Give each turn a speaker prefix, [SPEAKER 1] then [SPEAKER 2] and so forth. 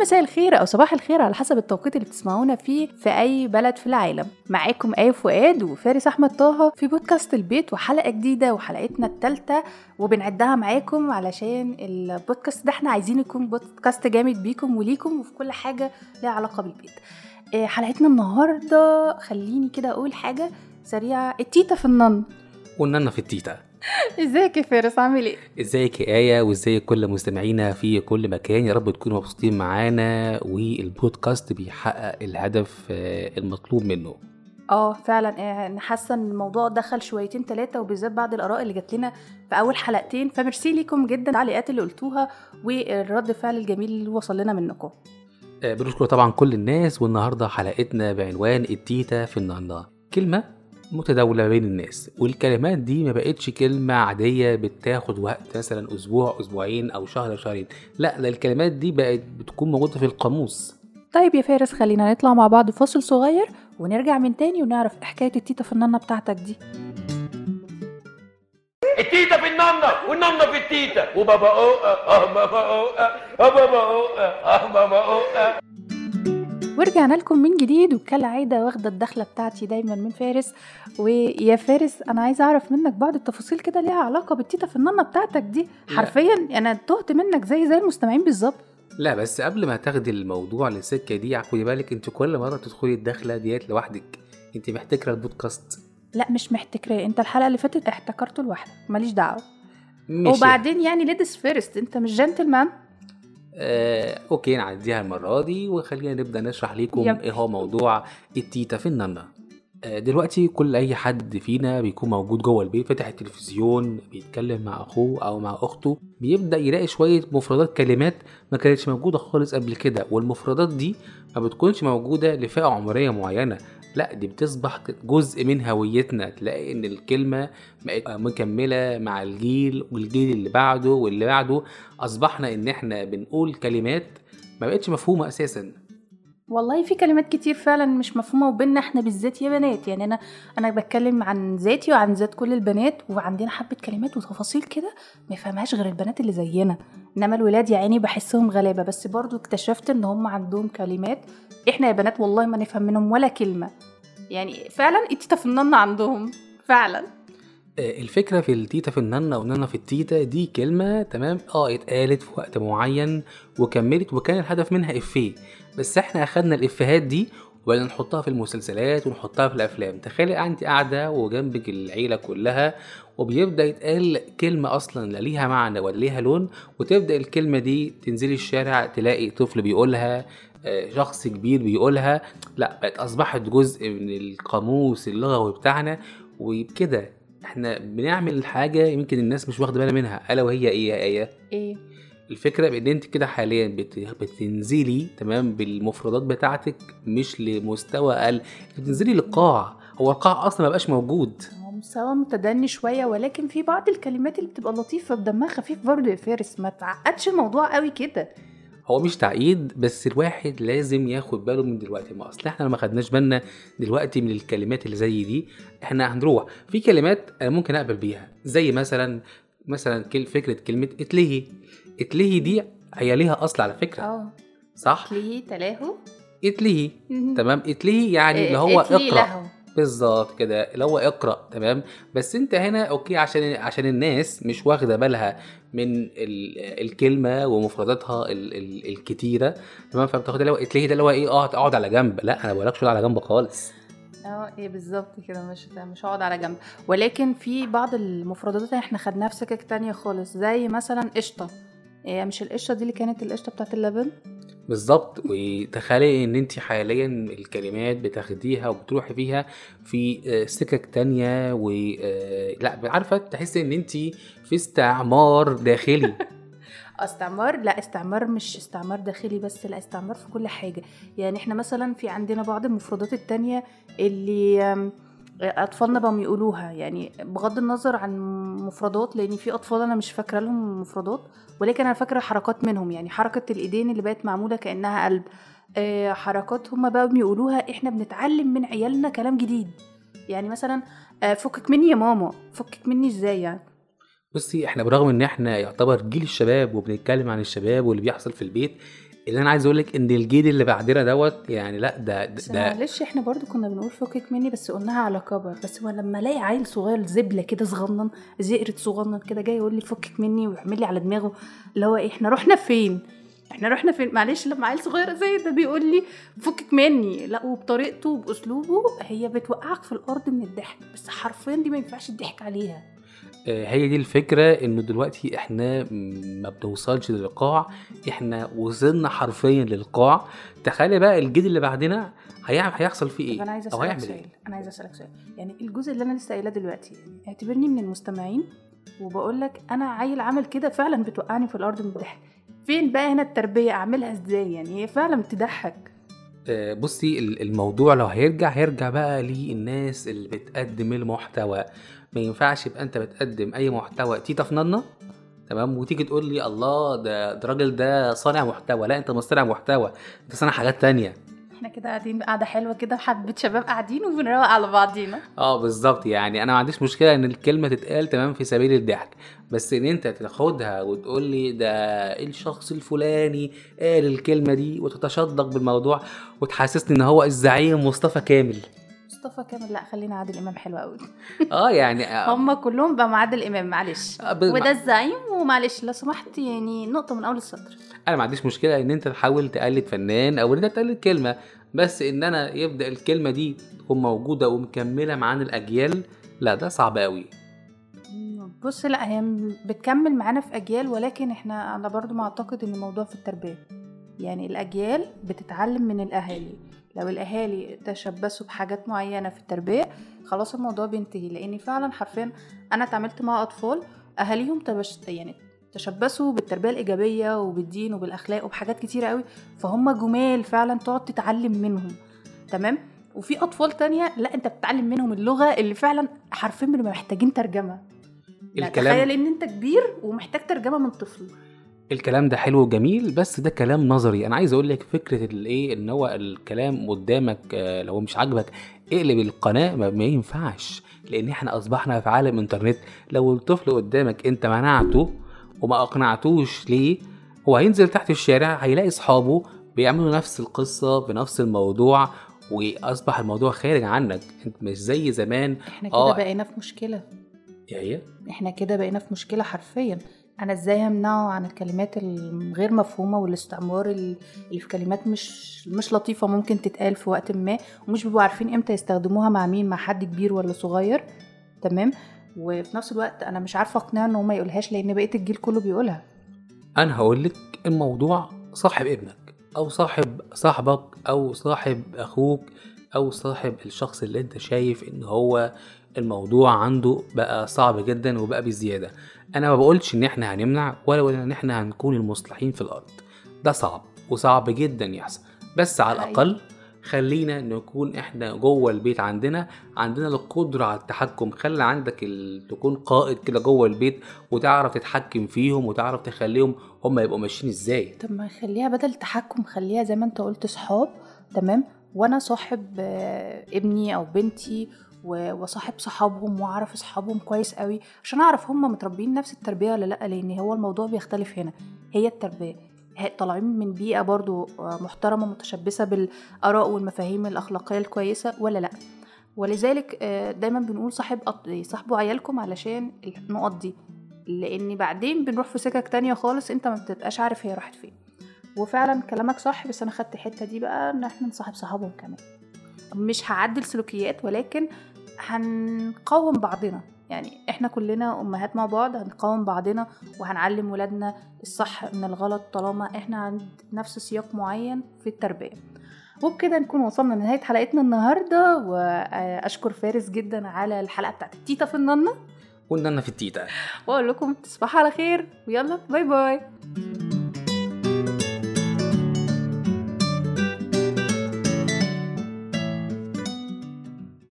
[SPEAKER 1] مساء الخير أو صباح الخير على حسب التوقيت اللي بتسمعونا فيه في أي بلد في العالم. معاكم آية فؤاد وفارس أحمد طه في بودكاست البيت وحلقة جديدة وحلقتنا الثالثه وبنعدها معاكم علشان البودكاست ده إحنا عايزين يكون بودكاست جامد بيكم وليكم وفي كل حاجة ليها علاقة بالبيت. آه، حلقتنا النهارده خليني كده أقول حاجة سريعة التيتا في النن
[SPEAKER 2] وننا في التيتا.
[SPEAKER 1] ازيك يا فارس؟ عامل إيه؟
[SPEAKER 2] إزيك يا آية؟ وإزيك كل مستمعينا في كل مكان؟ يا رب تكونوا مبسوطين معانا والبودكاست بيحقق الهدف آه، المطلوب منه.
[SPEAKER 1] آه فعلا. آه، أنا حاسة إن الموضوع دخل شويتين ثلاثة وبالذات بعد الآراء اللي جات لنا في أول حلقتين فميرسي ليكم جدا التعليقات اللي قلتوها والرد فعل الجميل اللي وصل لنا منكم.
[SPEAKER 2] آه، بنشكر طبعا كل الناس والنهاردة حلقتنا بعنوان التيتا في النهارده. كلمة؟ متداولة بين الناس والكلمات دي ما بقتش كلمة عادية بتاخد وقت مثلا أسبوع أسبوعين أو شهر شهرين لأ ده الكلمات دي بقت بتكون موجودة في القاموس.
[SPEAKER 1] طيب يا فارس خلينا نطلع مع بعض فاصل صغير ونرجع من تاني ونعرف حكاية التيتا في الننه بتاعتك دي.
[SPEAKER 3] التيتا في النمنة والنمنة في التيتا. وبابا أوقة أه بابا أوقة أه بابا أوقة أه بابا أوقة.
[SPEAKER 1] ورجعنا لكم من جديد وكالعادة واخدة الدخلة بتاعتي دايما من فارس. ويا فارس أنا عايزة أعرف منك بعض التفاصيل كده ليها علاقة بالتيتا في الننة بتاعتك دي. حرفيا أنا تهت منك زي زي المستمعين بالظبط.
[SPEAKER 2] لا بس قبل ما تاخدي الموضوع للسكة دي خدي بالك أنت كل مرة تدخلي الدخلة ديت لوحدك. أنت محتكرة البودكاست.
[SPEAKER 1] لا مش محتكراه أنت الحلقة اللي فاتت احتكرته لوحدك. ماليش دعوة.
[SPEAKER 2] ماشي.
[SPEAKER 1] وبعدين يعني ladies first أنت مش جنتلمان؟
[SPEAKER 2] آه، okay نعديها المرة دي وخلينا نبدأ نشرح لكم
[SPEAKER 1] yep.
[SPEAKER 2] إيه هو موضوع التيتا في الننه آه، دلوقتي كل أي حد فينا بيكون موجود جوه البيت فاتح التلفزيون بيتكلم مع أخوه أو مع أخته بيبدأ يلاقي شوية مفردات كلمات ما كانتش موجودة خالص قبل كده والمفردات دي ما بتكونش موجودة لفئة عمرية معينة لا دي بتصبح جزء من هويتنا. تلاقي إن الكلمة مكملة مع الجيل والجيل اللي بعده واللي بعده. أصبحنا إن إحنا بنقول كلمات ما بقتش مفهومة أساسا.
[SPEAKER 1] والله في كلمات كتير فعلا مش مفهومة وبيننا إحنا بالذات يا بنات. يعني أنا أنا بتكلم عن ذاتي وعن ذات كل البنات وعندنا حبة كلمات وتفاصيل كده ما يفهمهاش غير البنات اللي زينا. إنما الولاد يا عيني بحسهم غلابة. بس برضو اكتشفت إن هم عندهم كلمات إحنا يا بنات والله ما نفهم منهم ولا كلمة. يعني فعلا التيتا في النن عندهم فعلا.
[SPEAKER 2] آه، الفكرة في التيتا في الننة والننه في التيتا دي كلمة تمام آه اتقالت في وقت معين وكملت وكان الهدف منها إفيه. بس إحنا أخدنا الإفيهات دي وبقينا نحطها في المسلسلات ونحطها في الأفلام. تخيلي انت قاعدة وجنبك العيلة كلها وبيبدأ يتقال كلمة أصلا لا ليها معنى ولا ليها لون وتبدأ الكلمة دي تنزلي الشارع تلاقي طفل بيقولها شخص كبير بيقولها لا بقت أصبحت جزء من القاموس اللغوي بتاعنا وبكده إحنا بنعمل حاجة يمكن الناس مش واخدة بالها منها. ألا وهي إيه يا آية؟
[SPEAKER 1] إيه؟
[SPEAKER 2] الفكرة بإن أنت كده حاليا بت... بتنزلي تمام بالمفردات بتاعتك مش لمستوى أقل بتنزلي للقاع هو القاع أصلا ما بقاش موجود.
[SPEAKER 1] مستوى متدني شوية ولكن في بعض الكلمات اللي بتبقى لطيفة بدمها خفيف برضه يا فارس. ما تعقدش الموضوع قوي كده.
[SPEAKER 2] هو مش تعقيد بس الواحد لازم ياخد باله من دلوقتي. ما أصل إحنا لو ما خدناش بالنا دلوقتي من الكلمات اللي زي دي إحنا هنروح. في كلمات أنا ممكن أقبل بيها. زي مثلا مثلا كل فكرة كلمة اتلهي. اتلهي دي هي ليها أصل على فكرة.
[SPEAKER 1] آه.
[SPEAKER 2] صح؟
[SPEAKER 1] تلهي تلاهو
[SPEAKER 2] اتلهي. تمام؟ اتلهي يعني اللي هو
[SPEAKER 1] اقرأ.
[SPEAKER 2] بالظبط كده اللي هو اقرأ تمام؟ بس انت هنا أوكي عشان عشان الناس مش واخدة بالها من ال- الكلمة ومفرداتها ال- ال- الكتيرة تمام؟ فبتاخد اللي هو اتلهي ده اللي هو إيه آه تقعد على جنب. لا أنا بقولكش اقعد على جنب خالص.
[SPEAKER 1] آه إيه بالظبط كده مش مش هقعد على جنب. ولكن في بعض المفردات إحنا خدناها في سكك تانية خالص زي مثلا قشطة. إيه مش القشطة دي اللي كانت القشطة بتاعت اللبن؟
[SPEAKER 2] بالظبط. وتخيلي ان انت حاليا الكلمات بتاخديها وبتروحي فيها في آه، سكك تانية و آه، لا عارفة تحسي ان انت في استعمار داخلي.
[SPEAKER 1] استعمار؟ لا استعمار مش استعمار داخلي بس لا استعمار في كل حاجة. يعني إحنا مثلا في عندنا بعض المفردات التانية اللي أطفالنا بقوا يقولوها يعني بغض النظر عن مفردات لأن في أطفال أنا مش فاكرة لهم مفردات ولكن أنا فاكرة حركات منهم يعني حركة الإيدين اللي بقت معمولة كأنها قلب. آه، حركات هما بقوا بيقولوها إحنا بنتعلم من عيالنا كلام جديد. يعني مثلا آه، فكك مني يا ماما فكك مني إزاي يعني؟
[SPEAKER 2] بصي إحنا برغم إن إحنا يعتبر جيل الشباب وبنتكلم عن الشباب واللي بيحصل في البيت اللي أنا عايز أقول لك إن الجيل اللي بعدنا دوت يعني لأ ده ده,
[SPEAKER 1] معلش إحنا برضو كنا بنقول فكك مني بس قلناها على كبر بس هو لما ألاقي عيل صغير زبلة كده صغنن زئرت صغنن كده جاي يقول لي فكك مني ويعمل لي على دماغه اللي هو إيه، إحنا رحنا فين؟ إحنا رحنا فين؟ معلش لما عيل صغير زي ده بيقول لي فكك مني. لأ وبطريقته وبأسلوبه هي بتوقعك في الأرض من الضحك بس حرفيا دي ما ينفعش الضحك عليها.
[SPEAKER 2] هي دي الفكرة إنه دلوقتي إحنا ما بنوصلش للقاع. إحنا وصلنا حرفيا للقاع. تخيل بقى الجيل اللي بعدنا هيعمل هيحصل فيه إيه؟
[SPEAKER 1] أنا عايزة
[SPEAKER 2] أو
[SPEAKER 1] أسألك
[SPEAKER 2] هيعمل
[SPEAKER 1] سؤال
[SPEAKER 2] إيه؟
[SPEAKER 1] أنا عايزة أسألك سؤال. يعني الجزء اللي أنا لسه قايلاه دلوقتي يعني اعتبرني من المستمعين وبقول لك أنا عيل عمل كده فعلا بتوقعني في الأرض من الضحك. فين بقى هنا التربية؟ أعملها إزاي؟ يعني هي فعلا بتضحك.
[SPEAKER 2] آه، بصي ال- الموضوع لو هيرجع هيرجع بقى للناس اللي بتقدم المحتوى. ما ينفعش يبقى انت بتقدم أي محتوى. تيتا فنانة تمام؟ وتيجي تقول لي الله ده الراجل ده صانع محتوى. لا انت مش صانع محتوى. انت صانع حاجات تانية.
[SPEAKER 1] إحنا كده قاعدين قاعدة حلوة كده حبة شباب قاعدين وبنروق على بعضينا.
[SPEAKER 2] آه بالظبط يعني أنا ما عنديش مشكلة إن الكلمة تتقال تمام في سبيل الضحك بس إن أنت تاخدها وتقول لي ده الشخص الفلاني قال الكلمة دي وتتشدق بالموضوع وتحسسني إن هو الزعيم مصطفى كامل.
[SPEAKER 1] مصطفى كامل. لا خلينا عادل إمام حلو قوي
[SPEAKER 2] آه يعني آه،
[SPEAKER 1] هم كلهم بقى عادل إمام. معلش.
[SPEAKER 2] آه،
[SPEAKER 1] وده الزعيم ومعلش لو سمحت يعني نقطة من أول السطر.
[SPEAKER 2] أنا ما عنديش مشكلة إن أنت تحاول تقلد فنان أو إن أنت تقلد كلمة بس إن أنا يبدأ الكلمة دي تكون موجودة ومكملة معانا الأجيال لا ده صعب قوي
[SPEAKER 1] بص لا هي بتكمل معانا في أجيال ولكن إحنا أنا برضو معتقد إن الموضوع في التربية. يعني الأجيال بتتعلم من الأهالي. لو الأهالي تشبثوا بحاجات معينة في التربية خلاص الموضوع بينتهي. لأن فعلا حرفيا أنا اتعاملت مع أطفال أهاليهم تبش يعني تشبثوا بالتربية الإيجابية وبالدين وبالأخلاق وبحاجات كتيرة قوي فهم جمال فعلا تقعد تتعلم منهم. تمام؟ وفي أطفال تانية لا أنت بتتعلم منهم اللغة اللي فعلا حرفيا بنبقى محتاجين ترجمة. لا
[SPEAKER 2] الكلام
[SPEAKER 1] تخيل إن أنت كبير ومحتاج ترجمة من طفل.
[SPEAKER 2] الكلام ده حلو وجميل بس ده كلام نظري. أنا عايز أقول لك فكرة الايه إن هو الكلام قدامك آه، لو مش عاجبك اقلب القناة ما, ينفعش. لأن إحنا أصبحنا في عالم إنترنت لو الطفل قدامك أنت منعته وما أقنعتوش ليه هو هينزل تحت الشارع هيلاقي أصحابه بيعملوا نفس القصة بنفس الموضوع وأصبح الموضوع خارج عنك. أنت مش زي زمان.
[SPEAKER 1] إحنا كده
[SPEAKER 2] آه.
[SPEAKER 1] بقينا في مشكلة.
[SPEAKER 2] يا هي؟
[SPEAKER 1] إحنا كده بقينا في مشكلة حرفيا. أنا إزاي همنعه عن الكلمات الغير مفهومة والاستعمار ال- اللي في كلمات مش مش لطيفة ممكن تتقال في وقت ما ومش بيبقوا عارفين إمتى يستخدموها مع مين مع حد كبير ولا صغير تمام؟ وفي نفس الوقت أنا مش عارفة أقنعه إن هو ما يقولهاش لأن بقية الجيل كله بيقولها.
[SPEAKER 2] أنا هقول لك الموضوع صاحب ابنك أو صاحب صاحبك أو صاحب أخوك أو صاحب الشخص اللي أنت شايف إن هو الموضوع عنده بقى صعب جدا وبقى بزيادة. أنا ما بقولش إن إحنا هنمنع ولا ولا إن إحنا هنكون المصلحين في الأرض. ده صعب وصعب جدا يحصل. بس على. الأقل خلينا نكون إحنا جوه البيت عندنا عندنا القدرة على التحكم. خلي عندك ال... تكون قائد كده جوه البيت وتعرف تتحكم فيهم وتعرف تخليهم هم يبقوا ماشيين إزاي.
[SPEAKER 1] طب ما خليها بدل تحكم خليها زي ما أنت قلت صحاب تمام؟ وأنا صاحب آه، ابني أو بنتي وصاحب صحابهم واعرف اصحابهم كويس قوي عشان اعرف هم متربيين نفس التربية ولا لأ لأن هو الموضوع بيختلف هنا. هي التربية طالعين من بيئة برضو آه، محترمة متشبثة بالآراء والمفاهيم الأخلاقية الكويسة ولا لأ؟ ولذلك آه، دايما بنقول صاحب صاحبوا عيالكم علشان النقط دي لأن بعدين بنروح في سكك تانية خالص انت ما بتبقاش عارف هي راحت فين. وفعلا كلامك صح بس أنا خدت الحتة دي بقى إن إحنا نصاحب صحابهم كمان. مش هعدل سلوكيات ولكن هنقاوم بعضنا. يعني إحنا كلنا أمهات مع بعض هنقاوم بعضنا وهنعلم ولادنا الصح من الغلط طالما إحنا عند نفس سياق معين في التربية. وبكده نكون وصلنا لنهاية حلقتنا النهارده وأشكر فارس جدا على الحلقة بتاعت التيتا في الننة.
[SPEAKER 2] قلنا أنا في التيتا.
[SPEAKER 1] وأقول لكم تصبحوا على خير ويلا bye bye.